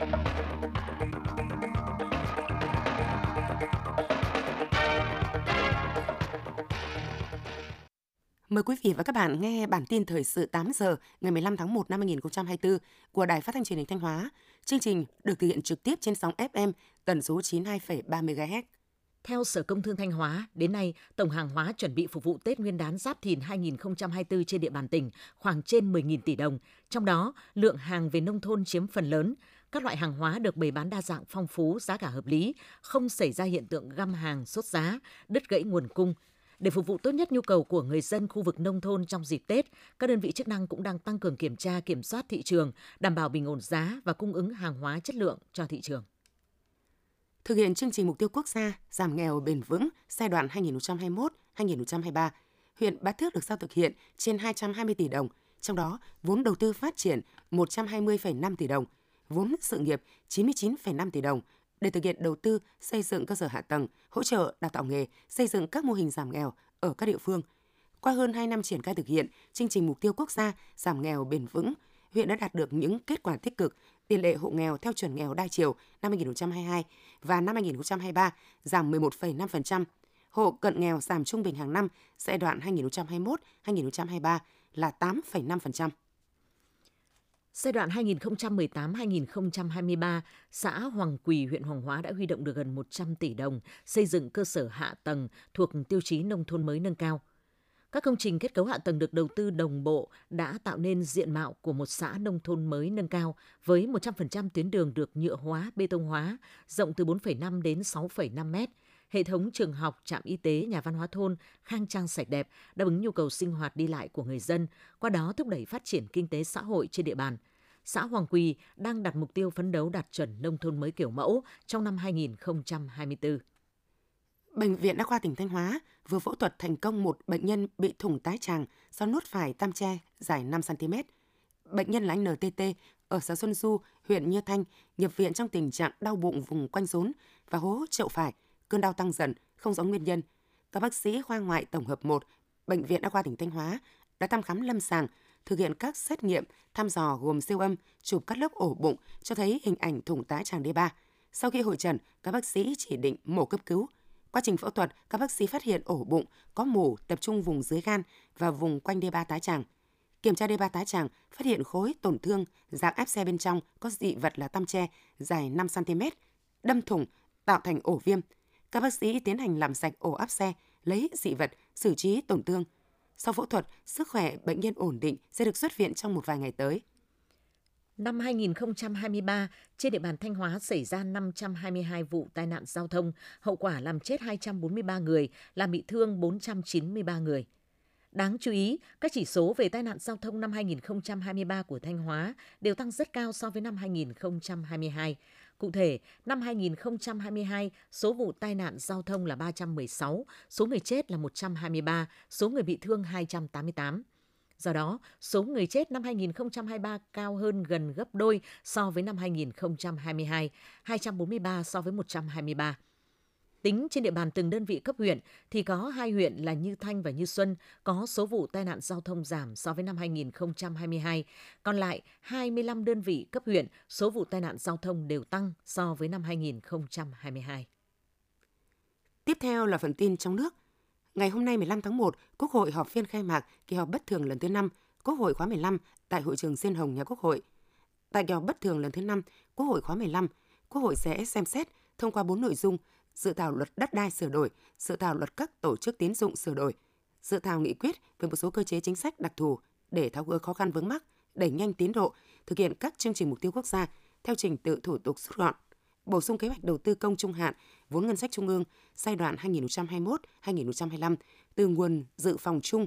Mời quý vị và các bạn nghe bản tin thời sự 8 giờ ngày 15 tháng 1 năm 2024 của Đài Phát thanh Truyền hình Thanh Hóa. Chương trình được thực hiện trực tiếp trên sóng FM tần số 92,3 MHz. Theo Sở Công Thương Thanh Hóa, đến nay, tổng hàng hóa chuẩn bị phục vụ Tết Nguyên đán Giáp Thìn 2024 trên địa bàn tỉnh khoảng trên 10.000 tỷ đồng. Trong đó, lượng hàng về nông thôn chiếm phần lớn. Các loại hàng hóa được bày bán đa dạng phong phú, giá cả hợp lý, không xảy ra hiện tượng găm hàng, sốt giá, đứt gãy nguồn cung. Để phục vụ tốt nhất nhu cầu của người dân khu vực nông thôn trong dịp Tết, các đơn vị chức năng cũng đang tăng cường kiểm tra, kiểm soát thị trường, đảm bảo bình ổn giá và cung ứng hàng hóa chất lượng cho thị trường. Thực hiện chương trình mục tiêu quốc gia giảm nghèo bền vững giai đoạn 2021-2023, huyện Bá Thước được giao thực hiện trên 220 tỷ đồng, trong đó vốn đầu tư phát triển 120,5 tỷ đồng, vốn sự nghiệp 99,5 tỷ đồng để thực hiện đầu tư xây dựng cơ sở hạ tầng, hỗ trợ đào tạo nghề, xây dựng các mô hình giảm nghèo ở các địa phương. Qua hơn 2 năm triển khai thực hiện chương trình mục tiêu quốc gia giảm nghèo bền vững, huyện đã đạt được những kết quả tích cực, tỷ lệ hộ nghèo theo chuẩn nghèo đa chiều năm 2022 và năm 2023 giảm 11,5%, hộ cận nghèo giảm trung bình hàng năm giai đoạn 2021-2023 là 8,5%. Giai đoạn 2018-2023, xã Hoàng Quỳ, huyện Hoàng Hóa đã huy động được gần 100 tỷ đồng xây dựng cơ sở hạ tầng thuộc tiêu chí nông thôn mới nâng cao. Các công trình kết cấu hạ tầng được đầu tư đồng bộ đã tạo nên diện mạo của một xã nông thôn mới nâng cao với 100% tuyến đường được nhựa hóa, bê tông hóa, rộng từ 4,5 đến 6,5 mét, hệ thống trường học, trạm y tế, nhà văn hóa thôn khang trang sạch đẹp, đáp ứng nhu cầu sinh hoạt đi lại của người dân, qua đó thúc đẩy phát triển kinh tế xã hội trên địa bàn. Xã Hoàng Quỳ đang đặt mục tiêu phấn đấu đạt chuẩn nông thôn mới kiểu mẫu trong năm 2024. Bệnh viện Đa khoa tỉnh Thanh Hóa vừa phẫu thuật thành công một bệnh nhân bị thủng tái tràng do nốt phải tam tre dài 5 cm. Bệnh nhân là anh NTT ở xã Xuân Du, huyện Như Thanh, nhập viện trong tình trạng đau bụng vùng quanh rốn và hố chậu phải, cơn đau tăng dần, không rõ nguyên nhân. Các bác sĩ khoa ngoại tổng hợp 1, Bệnh viện Đa khoa tỉnh Thanh Hóa đã thăm khám lâm sàng, thực hiện các xét nghiệm thăm dò gồm siêu âm, chụp cắt lớp ổ bụng cho thấy hình ảnh thủng tá tràng D3. Sau khi hội trần, các bác sĩ chỉ định mổ cấp cứu – Quá trình phẫu thuật, các bác sĩ phát hiện ổ bụng có mổ tập trung vùng dưới gan và vùng quanh D3 tái tràng. Kiểm tra D3 tái tràng, phát hiện khối tổn thương dạng áp xe bên trong có dị vật là tăm tre dài 5 cm, đâm thủng tạo thành ổ viêm. Các bác sĩ tiến hành làm sạch ổ áp xe, lấy dị vật, xử trí tổn thương. Sau phẫu thuật, sức khỏe bệnh nhân ổn định sẽ được xuất viện trong một vài ngày tới. Năm 2023, trên địa bàn Thanh Hóa xảy ra 522 vụ tai nạn giao thông, hậu quả làm chết 243 người, làm bị thương 493 người. Đáng chú ý, các chỉ số về tai nạn giao thông năm 2023 của Thanh Hóa đều tăng rất cao so với năm 2022. Cụ thể, năm 2022, số vụ tai nạn giao thông là 316, số người chết là 123, số người bị thương 288. Do đó, số người chết năm 2023 cao hơn gần gấp đôi so với năm 2022, 243 so với 123. Tính trên địa bàn từng đơn vị cấp huyện thì có hai huyện là Như Thanh và Như Xuân có số vụ tai nạn giao thông giảm so với năm 2022. Còn lại 25 đơn vị cấp huyện số vụ tai nạn giao thông đều tăng so với năm 2022. Tiếp theo là phần tin trong nước. Ngày hôm nay 15 tháng 1, Quốc hội họp phiên khai mạc kỳ họp bất thường lần thứ 5, Quốc hội khóa 15 tại hội trường Diên Hồng nhà Quốc hội. Tại kỳ họp bất thường lần thứ 5, Quốc hội khóa 15, Quốc hội sẽ xem xét thông qua 4 nội dung: dự thảo luật đất đai sửa đổi, dự thảo luật các tổ chức tín dụng sửa đổi, dự thảo nghị quyết về một số cơ chế chính sách đặc thù để tháo gỡ khó khăn vướng mắc, đẩy nhanh tiến độ thực hiện các chương trình mục tiêu quốc gia theo trình tự thủ tục rút gọn bổ sung kế hoạch đầu tư công trung hạn vốn ngân sách trung ương giai đoạn 2021-2025 từ nguồn dự phòng chung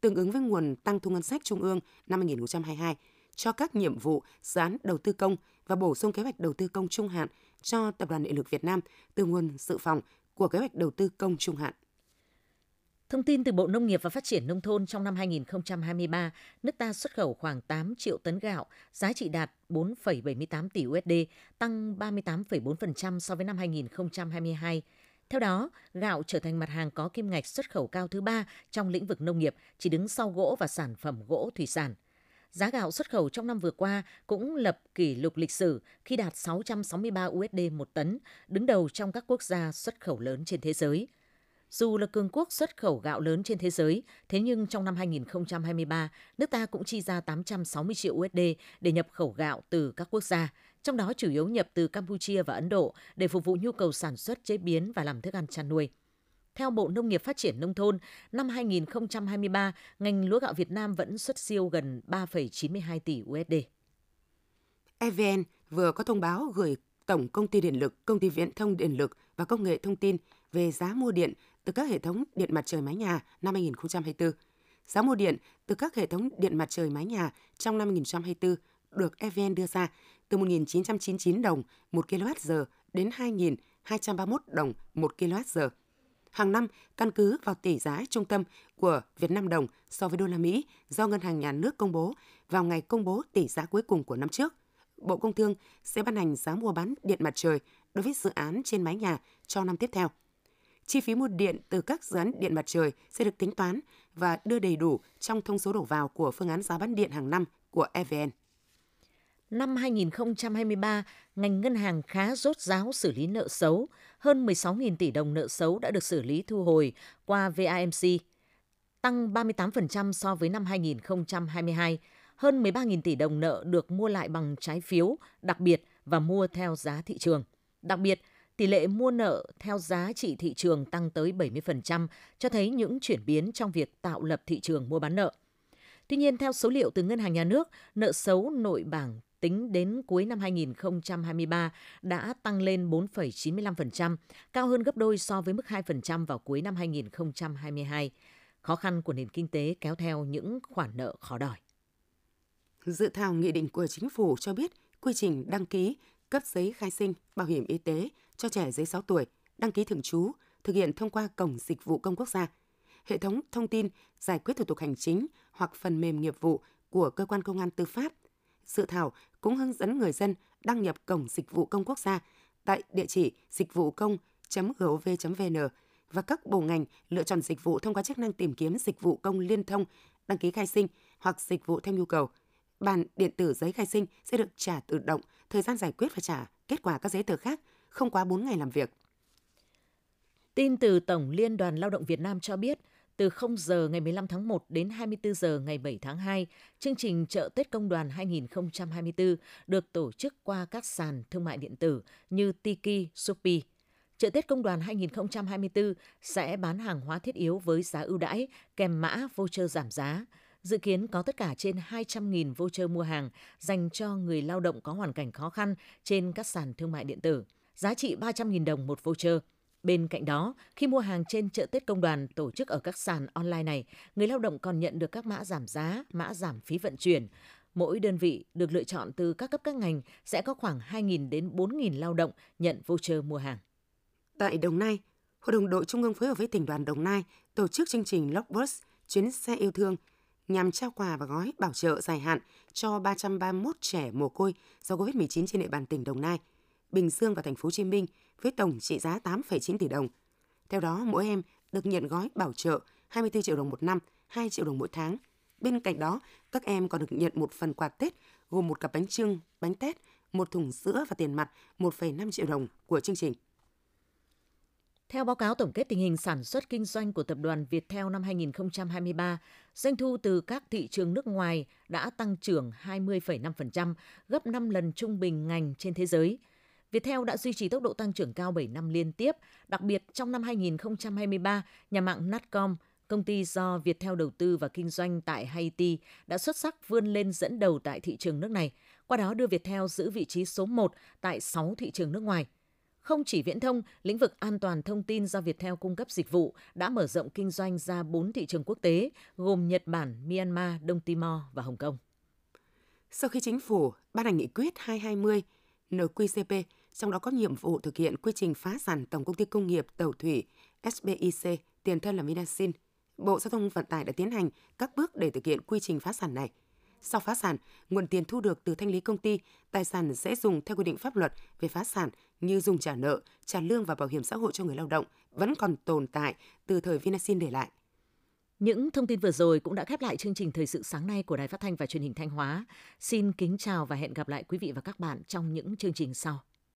tương ứng với nguồn tăng thu ngân sách trung ương năm 2022 cho các nhiệm vụ dự án đầu tư công và bổ sung kế hoạch đầu tư công trung hạn cho Tập đoàn Điện lực Việt Nam từ nguồn dự phòng của kế hoạch đầu tư công trung hạn. Thông tin từ Bộ Nông nghiệp và Phát triển Nông thôn trong năm 2023, nước ta xuất khẩu khoảng 8 triệu tấn gạo, giá trị đạt 4,78 tỷ USD, tăng 38,4% so với năm 2022. Theo đó, gạo trở thành mặt hàng có kim ngạch xuất khẩu cao thứ ba trong lĩnh vực nông nghiệp, chỉ đứng sau gỗ và sản phẩm gỗ thủy sản. Giá gạo xuất khẩu trong năm vừa qua cũng lập kỷ lục lịch sử khi đạt 663 USD một tấn, đứng đầu trong các quốc gia xuất khẩu lớn trên thế giới. Dù là cường quốc xuất khẩu gạo lớn trên thế giới, thế nhưng trong năm 2023, nước ta cũng chi ra 860 triệu USD để nhập khẩu gạo từ các quốc gia, trong đó chủ yếu nhập từ Campuchia và Ấn Độ để phục vụ nhu cầu sản xuất chế biến và làm thức ăn chăn nuôi. Theo Bộ Nông nghiệp Phát triển Nông thôn, năm 2023, ngành lúa gạo Việt Nam vẫn xuất siêu gần 3,92 tỷ USD. EVN vừa có thông báo gửi Tổng Công ty Điện lực, Công ty Viễn thông Điện lực và Công nghệ Thông tin về giá mua điện từ các hệ thống điện mặt trời mái nhà năm 2024. Giá mua điện từ các hệ thống điện mặt trời mái nhà trong năm 2024 được EVN đưa ra từ 1.999 đồng 1 kWh đến 2.231 đồng 1 kWh. Hàng năm, căn cứ vào tỷ giá trung tâm của Việt Nam đồng so với đô la Mỹ do Ngân hàng Nhà nước công bố vào ngày công bố tỷ giá cuối cùng của năm trước, Bộ Công Thương sẽ ban hành giá mua bán điện mặt trời đối với dự án trên mái nhà cho năm tiếp theo. Chi phí mua điện từ các dự án điện mặt trời sẽ được tính toán và đưa đầy đủ trong thông số đổ vào của phương án giá bán điện hàng năm của EVN. Năm 2023, ngành ngân hàng khá rốt ráo xử lý nợ xấu. Hơn 16.000 tỷ đồng nợ xấu đã được xử lý thu hồi qua VAMC, tăng 38% so với năm 2022. Hơn 13.000 tỷ đồng nợ được mua lại bằng trái phiếu, đặc biệt và mua theo giá thị trường. Đặc biệt, tỷ lệ mua nợ theo giá trị thị trường tăng tới 70%, cho thấy những chuyển biến trong việc tạo lập thị trường mua bán nợ. Tuy nhiên, theo số liệu từ Ngân hàng Nhà nước, nợ xấu nội bảng tính đến cuối năm 2023 đã tăng lên 4,95%, cao hơn gấp đôi so với mức 2% vào cuối năm 2022. Khó khăn của nền kinh tế kéo theo những khoản nợ khó đòi. Dự thảo nghị định của chính phủ cho biết quy trình đăng ký, cấp giấy khai sinh, bảo hiểm y tế cho trẻ dưới 6 tuổi, đăng ký thường trú, thực hiện thông qua Cổng Dịch vụ Công Quốc gia, hệ thống thông tin giải quyết thủ tục hành chính hoặc phần mềm nghiệp vụ của cơ quan công an tư pháp. Dự thảo cũng hướng dẫn người dân đăng nhập Cổng Dịch vụ Công Quốc gia tại địa chỉ dịch vụ công.gov.vn và các bộ ngành lựa chọn dịch vụ thông qua chức năng tìm kiếm dịch vụ công liên thông, đăng ký khai sinh hoặc dịch vụ theo nhu cầu. Bản điện tử giấy khai sinh sẽ được trả tự động, thời gian giải quyết và trả kết quả các giấy tờ khác không quá 4 ngày làm việc. Tin từ Tổng Liên đoàn Lao động Việt Nam cho biết, từ 0 giờ ngày 15 tháng 1 đến 24 giờ ngày 7 tháng 2, chương trình chợ Tết Công đoàn 2024 được tổ chức qua các sàn thương mại điện tử như Tiki, Shopee. Chợ Tết Công đoàn 2024 sẽ bán hàng hóa thiết yếu với giá ưu đãi kèm mã voucher giảm giá. Dự kiến có tất cả trên 200.000 voucher mua hàng dành cho người lao động có hoàn cảnh khó khăn trên các sàn thương mại điện tử. Giá trị 300.000 đồng một voucher. Bên cạnh đó, khi mua hàng trên chợ Tết Công đoàn tổ chức ở các sàn online này, người lao động còn nhận được các mã giảm giá, mã giảm phí vận chuyển. Mỗi đơn vị được lựa chọn từ các cấp các ngành sẽ có khoảng 2.000 đến 4.000 lao động nhận voucher mua hàng. Tại Đồng Nai, Hội đồng đội Trung ương phối hợp với tỉnh đoàn Đồng Nai tổ chức chương trình Lockbus chuyến xe yêu thương nhằm trao quà và gói bảo trợ dài hạn cho 331 trẻ mồ côi do COVID-19 trên địa bàn tỉnh Đồng Nai, Bình Dương và thành phố Hồ Chí Minh với tổng trị giá 8,9 tỷ đồng. Theo đó, mỗi em được nhận gói bảo trợ 24 triệu đồng một năm, 2 triệu đồng mỗi tháng. Bên cạnh đó, các em còn được nhận một phần quà Tết gồm một cặp bánh trưng, bánh tét, một thùng sữa và tiền mặt 1,5 triệu đồng của chương trình. Theo báo cáo tổng kết tình hình sản xuất kinh doanh của tập đoàn Viettel năm 2023, doanh thu từ các thị trường nước ngoài đã tăng trưởng 20,5%, gấp 5 lần trung bình ngành trên thế giới. Viettel đã duy trì tốc độ tăng trưởng cao 7 năm liên tiếp, đặc biệt trong năm 2023, nhà mạng Natcom, công ty do Viettel đầu tư và kinh doanh tại Haiti, đã xuất sắc vươn lên dẫn đầu tại thị trường nước này, qua đó đưa Viettel giữ vị trí số 1 tại 6 thị trường nước ngoài – không chỉ viễn thông, lĩnh vực an toàn thông tin do Viettel cung cấp dịch vụ đã mở rộng kinh doanh ra 4 thị trường quốc tế, gồm Nhật Bản, Myanmar, Đông Timor và Hồng Kông. Sau khi chính phủ ban hành nghị quyết 220 NQCP, trong đó có nhiệm vụ thực hiện quy trình phá sản Tổng công ty Công nghiệp Tàu thủy SBIC, tiền thân là Vinasin, Bộ Giao thông Vận tải đã tiến hành các bước để thực hiện quy trình phá sản này – sau phá sản, nguồn tiền thu được từ thanh lý công ty, tài sản sẽ dùng theo quy định pháp luật về phá sản như dùng trả nợ, trả lương và bảo hiểm xã hội cho người lao động vẫn còn tồn tại từ thời Vinasin để lại. Những thông tin vừa rồi cũng đã khép lại chương trình Thời sự sáng nay của Đài Phát thanh và Truyền hình Thanh Hóa. Xin kính chào và hẹn gặp lại quý vị và các bạn trong những chương trình sau.